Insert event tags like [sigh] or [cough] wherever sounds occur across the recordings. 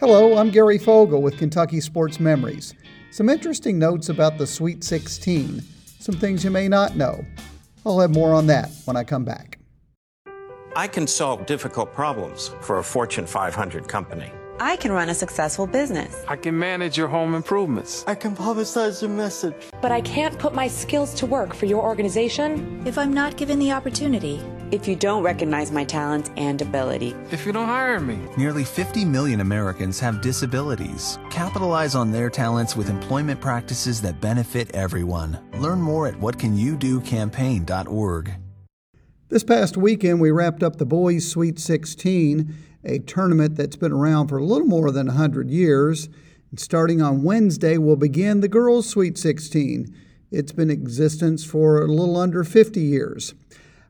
Hello, I'm Gary Fogle with Kentucky Sports Memories. Some interesting notes about the Sweet 16, some things you may not know. I'll have more on that when I come back. I can solve difficult problems for a Fortune 500 company. I can run a successful business. I can manage your home improvements. I can publicize your message. But I can't put my skills to work for your organization if I'm not given the opportunity. If you don't recognize my talents and ability. If you don't hire me. Nearly 50 million Americans have disabilities. Capitalize on their talents with employment practices that benefit everyone. Learn more at whatcanyoudocampaign.org. This past weekend, we wrapped up the Boys Sweet 16 a tournament that's been around for a little more than 100 years. And starting on Wednesday, we'll begin the Girls Sweet 16. It's been in existence for a little under 50 years.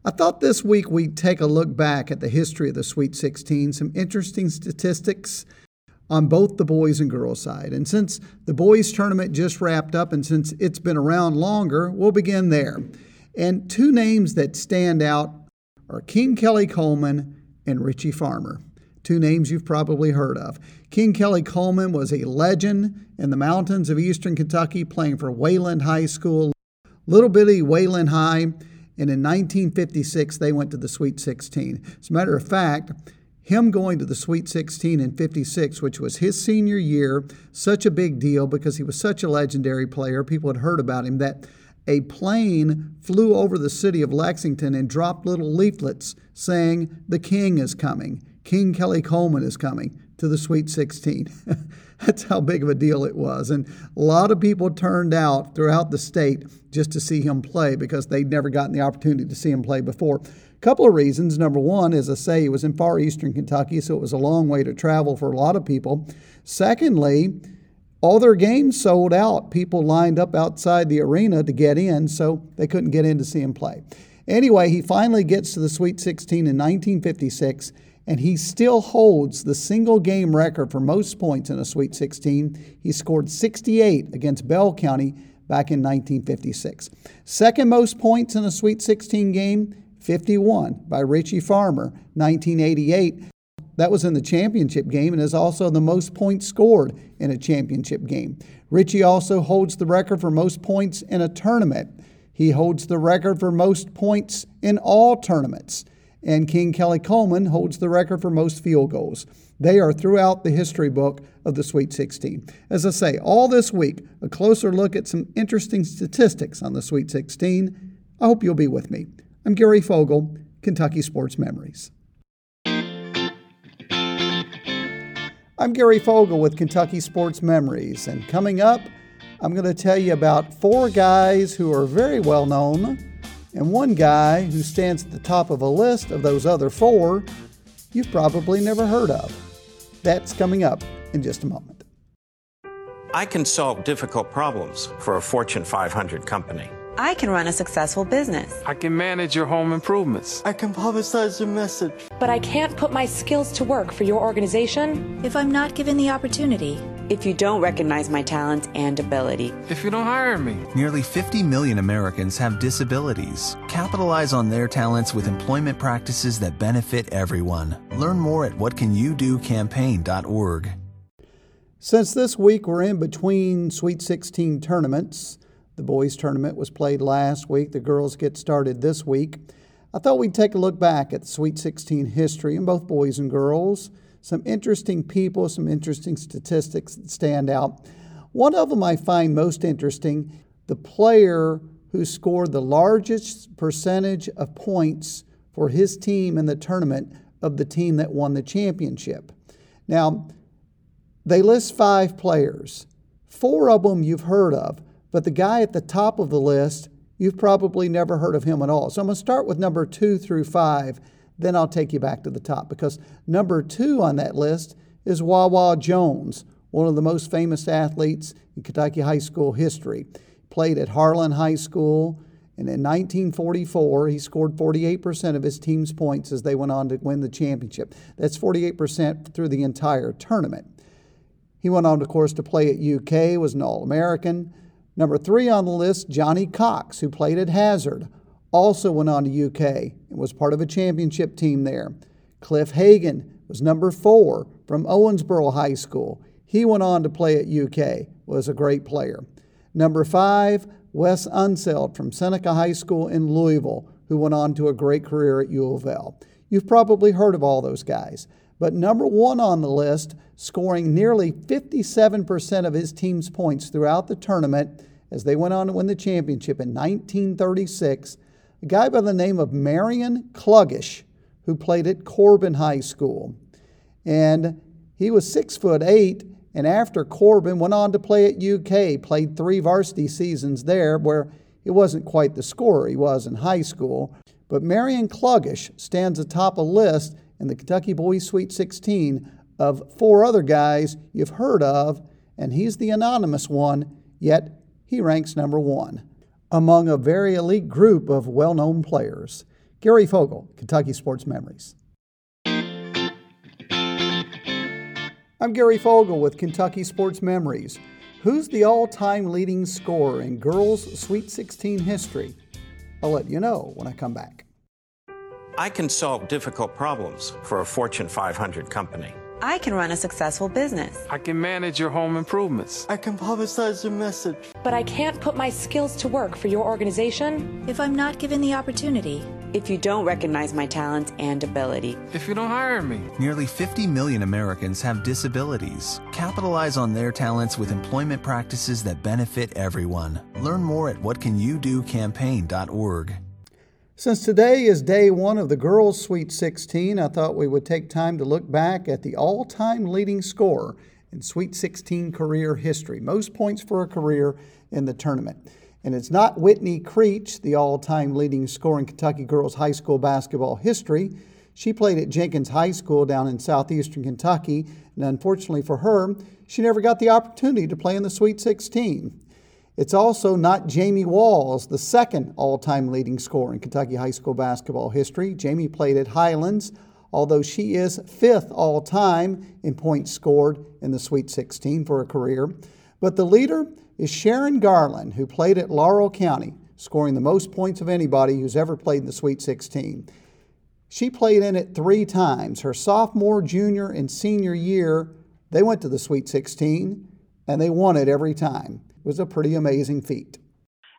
I thought this week we'd take a look back at the history of the Sweet 16, some interesting statistics on both the boys and girls side. And since the boys tournament just wrapped up and since it's been around longer, we'll begin there. And two names that stand out are King Kelly Coleman and Richie Farmer two names you've probably heard of. King Kelly Coleman was a legend in the mountains of eastern Kentucky playing for Wayland High School, little bitty Wayland High. And in 1956, they went to the Sweet 16. As a matter of fact, him going to the Sweet 16 in 56, which was his senior year, such a big deal because he was such a legendary player. People had heard about him that a plane flew over the city of Lexington and dropped little leaflets saying, The king is coming. King Kelly Coleman is coming to the Sweet 16. [laughs] That's how big of a deal it was. And a lot of people turned out throughout the state just to see him play because they'd never gotten the opportunity to see him play before. A couple of reasons. Number one, as I say, he was in far eastern Kentucky, so it was a long way to travel for a lot of people. Secondly, all their games sold out. People lined up outside the arena to get in, so they couldn't get in to see him play. Anyway, he finally gets to the Sweet 16 in 1956 and he still holds the single game record for most points in a Sweet 16. He scored 68 against Bell County back in 1956. Second most points in a Sweet 16 game, 51 by Richie Farmer, 1988. That was in the championship game and is also the most points scored in a championship game. Richie also holds the record for most points in a tournament. He holds the record for most points in all tournaments and King Kelly Coleman holds the record for most field goals. They are throughout the history book of the Sweet 16. As I say, all this week, a closer look at some interesting statistics on the Sweet 16. I hope you'll be with me. I'm Gary Fogle, Kentucky Sports Memories. I'm Gary Fogle with Kentucky Sports Memories, and coming up, I'm going to tell you about four guys who are very well known and one guy who stands at the top of a list of those other four you've probably never heard of. That's coming up in just a moment. I can solve difficult problems for a Fortune 500 company. I can run a successful business. I can manage your home improvements. I can publicize your message. But I can't put my skills to work for your organization if I'm not given the opportunity. If you don't recognize my talents and ability. If you don't hire me. Nearly 50 million Americans have disabilities. Capitalize on their talents with employment practices that benefit everyone. Learn more at whatcanyoudocampaign.org. Since this week we're in between Sweet 16 tournaments, the boys' tournament was played last week. The girls get started this week. I thought we'd take a look back at the Sweet 16 history in both boys and girls. Some interesting people, some interesting statistics that stand out. One of them I find most interesting the player who scored the largest percentage of points for his team in the tournament of the team that won the championship. Now, they list five players. Four of them you've heard of. But the guy at the top of the list, you've probably never heard of him at all. So I'm going to start with number two through five, then I'll take you back to the top because number two on that list is Wah Wah Jones, one of the most famous athletes in Kentucky high school history. Played at Harlan High School, and in 1944, he scored 48% of his team's points as they went on to win the championship. That's 48% through the entire tournament. He went on, of course, to play at UK, was an All American. Number three on the list, Johnny Cox, who played at Hazard, also went on to UK and was part of a championship team there. Cliff Hagan was number four from Owensboro High School. He went on to play at UK, was a great player. Number five, Wes Unseld from Seneca High School in Louisville, who went on to a great career at U of L. You've probably heard of all those guys. But number one on the list, scoring nearly 57% of his team's points throughout the tournament as they went on to win the championship in 1936, a guy by the name of Marion Cluggish, who played at Corbin High School. And he was six foot eight, and after Corbin went on to play at UK, played three varsity seasons there where he wasn't quite the scorer he was in high school. But Marion Cluggish stands atop a list in the Kentucky Boys Sweet 16 of four other guys you've heard of, and he's the anonymous one, yet he ranks number one among a very elite group of well known players. Gary Fogle, Kentucky Sports Memories. I'm Gary Fogle with Kentucky Sports Memories. Who's the all time leading scorer in girls' Sweet 16 history? I'll let you know when I come back. I can solve difficult problems for a Fortune 500 company. I can run a successful business. I can manage your home improvements. I can publicize your message. But I can't put my skills to work for your organization. If I'm not given the opportunity, If you don't recognize my talents and ability, If you don't hire me, Nearly 50 million Americans have disabilities. Capitalize on their talents with employment practices that benefit everyone. Learn more at whatcanyoudocampaign.org. Since today is day one of the girls' Sweet 16, I thought we would take time to look back at the all time leading scorer in Sweet 16 career history. Most points for a career in the tournament. And it's not Whitney Creech, the all time leading scorer in Kentucky girls' high school basketball history. She played at Jenkins High School down in southeastern Kentucky, and unfortunately for her, she never got the opportunity to play in the Sweet 16. It's also not Jaime Walz, the second all time leading scorer in Kentucky high school basketball history. Jamie played at Highlands, although she is fifth all time in points scored in the Sweet 16 for a career. But the leader is Sharon Garland, who played at Laurel County, scoring the most points of anybody who's ever played in the Sweet 16. She played in it three times. Her sophomore, junior, and senior year, they went to the Sweet 16 and they won it every time. Was a pretty amazing feat.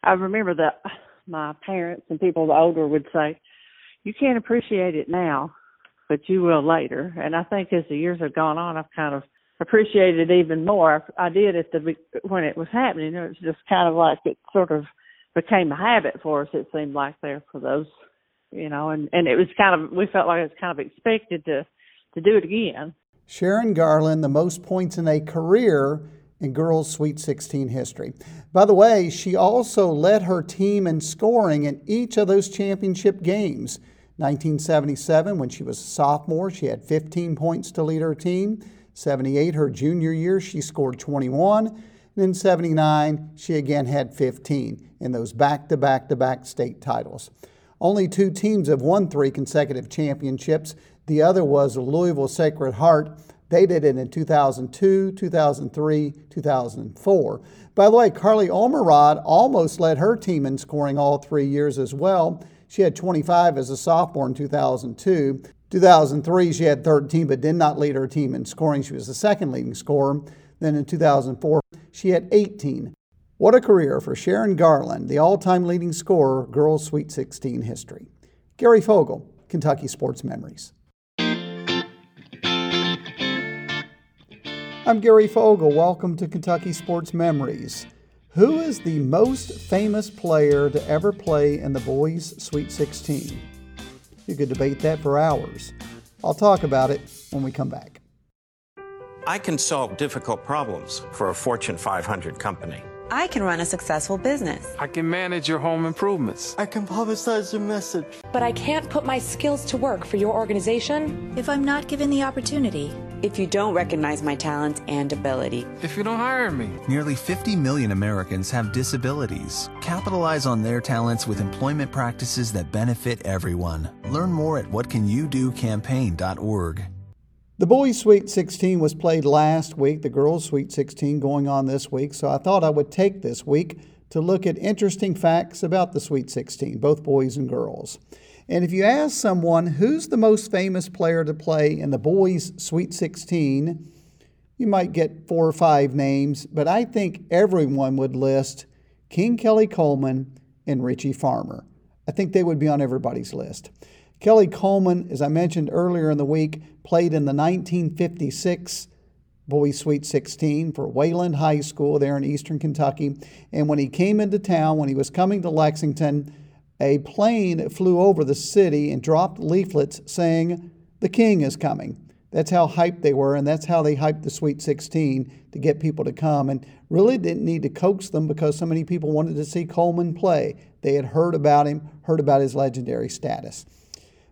I remember that my parents and people older would say, "You can't appreciate it now, but you will later." And I think as the years have gone on, I've kind of appreciated it even more. I did at the when it was happening. It was just kind of like it sort of became a habit for us. It seemed like there for those, you know, and and it was kind of we felt like it was kind of expected to to do it again. Sharon Garland, the most points in a career in girls' Sweet 16 history. By the way, she also led her team in scoring in each of those championship games. 1977, when she was a sophomore, she had 15 points to lead her team. 78, her junior year, she scored 21. And in 79, she again had 15 in those back to back to back state titles. Only two teams have won three consecutive championships. The other was Louisville Sacred Heart. They did it in 2002, 2003, 2004. By the way, Carly Omerod almost led her team in scoring all three years as well. She had 25 as a sophomore in 2002. 2003, she had 13, but did not lead her team in scoring. She was the second leading scorer. Then in 2004, she had 18. What a career for Sharon Garland, the all time leading scorer, girls' Sweet 16 history. Gary Fogle, Kentucky Sports Memories. I'm Gary Fogle. Welcome to Kentucky Sports Memories. Who is the most famous player to ever play in the boys' Sweet 16? You could debate that for hours. I'll talk about it when we come back. I can solve difficult problems for a Fortune 500 company. I can run a successful business. I can manage your home improvements. I can publicize your message. But I can't put my skills to work for your organization. if I'm not given the opportunity, If you don't recognize my talents and ability, If you don't hire me, Nearly 50 million Americans have disabilities. Capitalize on their talents with employment practices that benefit everyone. Learn more at whatcanyoudocampaign.org. The boys' Sweet 16 was played last week, the girls' Sweet 16 going on this week, so I thought I would take this week to look at interesting facts about the Sweet 16, both boys and girls. And if you ask someone who's the most famous player to play in the boys' Sweet 16, you might get four or five names, but I think everyone would list King Kelly Coleman and Richie Farmer. I think they would be on everybody's list. Kelly Coleman, as I mentioned earlier in the week, played in the 1956 Boys Sweet 16 for Wayland High School there in eastern Kentucky. And when he came into town, when he was coming to Lexington, a plane flew over the city and dropped leaflets saying, The King is coming. That's how hyped they were, and that's how they hyped the Sweet 16 to get people to come. And really didn't need to coax them because so many people wanted to see Coleman play. They had heard about him, heard about his legendary status.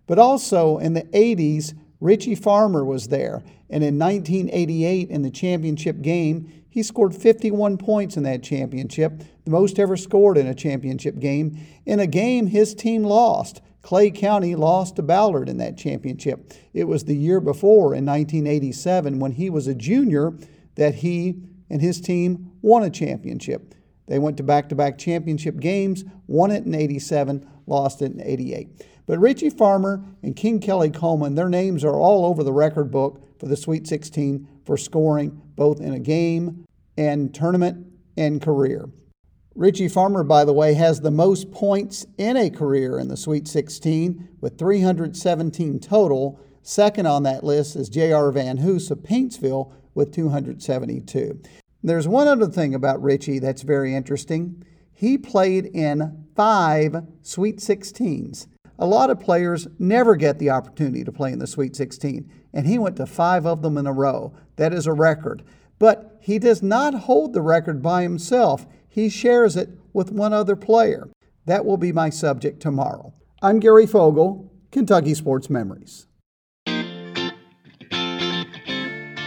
But also in the 80s, Richie Farmer was there. And in 1988, in the championship game, he scored 51 points in that championship, the most ever scored in a championship game, in a game his team lost. Clay County lost to Ballard in that championship. It was the year before, in 1987, when he was a junior, that he and his team won a championship. They went to back to back championship games, won it in 87, lost it in 88. But Richie Farmer and King Kelly Coleman, their names are all over the record book for the Sweet 16 for scoring both in a game and tournament and career. Richie Farmer, by the way, has the most points in a career in the Sweet 16 with 317 total. Second on that list is J.R. VanHoose of Paintsville with 272. There's one other thing about Richie that's very interesting. He played in five Sweet 16s. A lot of players never get the opportunity to play in the Sweet 16, and he went to five of them in a row. That is a record. But he does not hold the record by himself, he shares it with one other player. That will be my subject tomorrow. I'm Gary Fogle, Kentucky Sports Memories.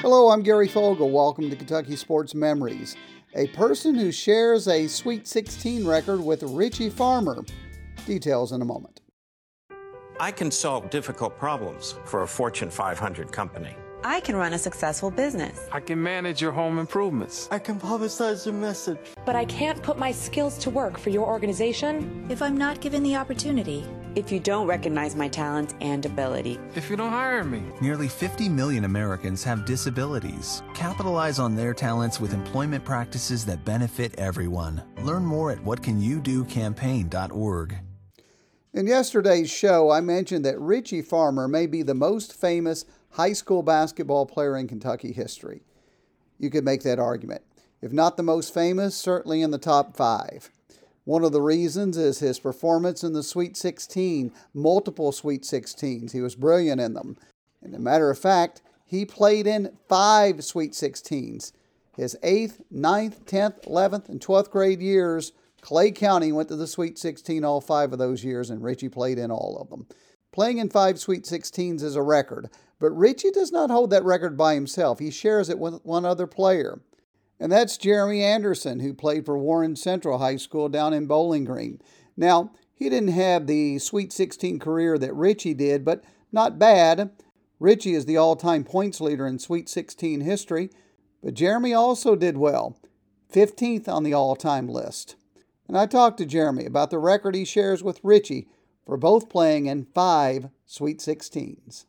Hello, I'm Gary Fogle. Welcome to Kentucky Sports Memories. A person who shares a Sweet 16 record with Richie Farmer. Details in a moment. I can solve difficult problems for a Fortune 500 company. I can run a successful business. I can manage your home improvements. I can publicize your message. But I can't put my skills to work for your organization if I'm not given the opportunity. If you don't recognize my talents and ability. If you don't hire me. Nearly 50 million Americans have disabilities. Capitalize on their talents with employment practices that benefit everyone. Learn more at whatcanyoudocampaign.org. In yesterday's show, I mentioned that Richie Farmer may be the most famous high school basketball player in Kentucky history. You could make that argument. If not the most famous, certainly in the top five. One of the reasons is his performance in the Sweet 16, multiple Sweet 16s. He was brilliant in them. And a matter of fact, he played in five Sweet 16s. His 8th, ninth, 10th, 11th, and 12th grade years, Clay County went to the Sweet 16 all five of those years, and Richie played in all of them. Playing in five Sweet 16s is a record, but Richie does not hold that record by himself. He shares it with one other player. And that's Jeremy Anderson, who played for Warren Central High School down in Bowling Green. Now, he didn't have the Sweet 16 career that Richie did, but not bad. Richie is the all time points leader in Sweet 16 history, but Jeremy also did well, 15th on the all time list. And I talked to Jeremy about the record he shares with Richie for both playing in five Sweet 16s.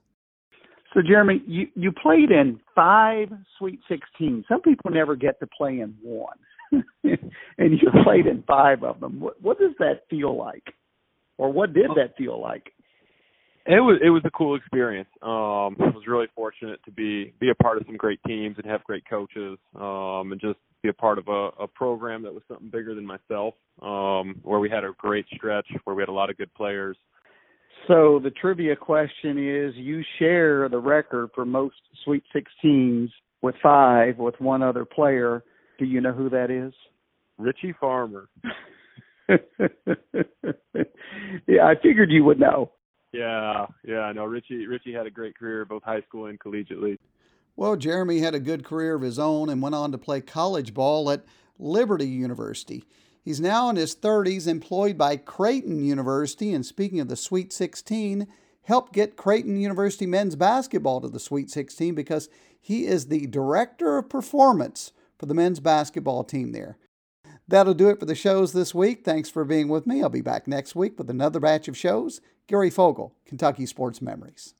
So, Jeremy, you, you played in five Sweet 16s. Some people never get to play in one, [laughs] and you played in five of them. What, what does that feel like, or what did that feel like? It was it was a cool experience. Um, I was really fortunate to be be a part of some great teams and have great coaches, um, and just be a part of a, a program that was something bigger than myself. Um, where we had a great stretch, where we had a lot of good players. So the trivia question is: You share the record for most Sweet 16s with five with one other player. Do you know who that is? Richie Farmer. [laughs] yeah, I figured you would know. Yeah, yeah, I know. Richie Richie had a great career both high school and collegiately. Well, Jeremy had a good career of his own and went on to play college ball at Liberty University. He's now in his 30s, employed by Creighton University, and speaking of the Sweet 16, helped get Creighton University men's basketball to the Sweet 16 because he is the director of performance for the men's basketball team there. That'll do it for the shows this week. Thanks for being with me. I'll be back next week with another batch of shows. Gary Fogle, Kentucky Sports Memories.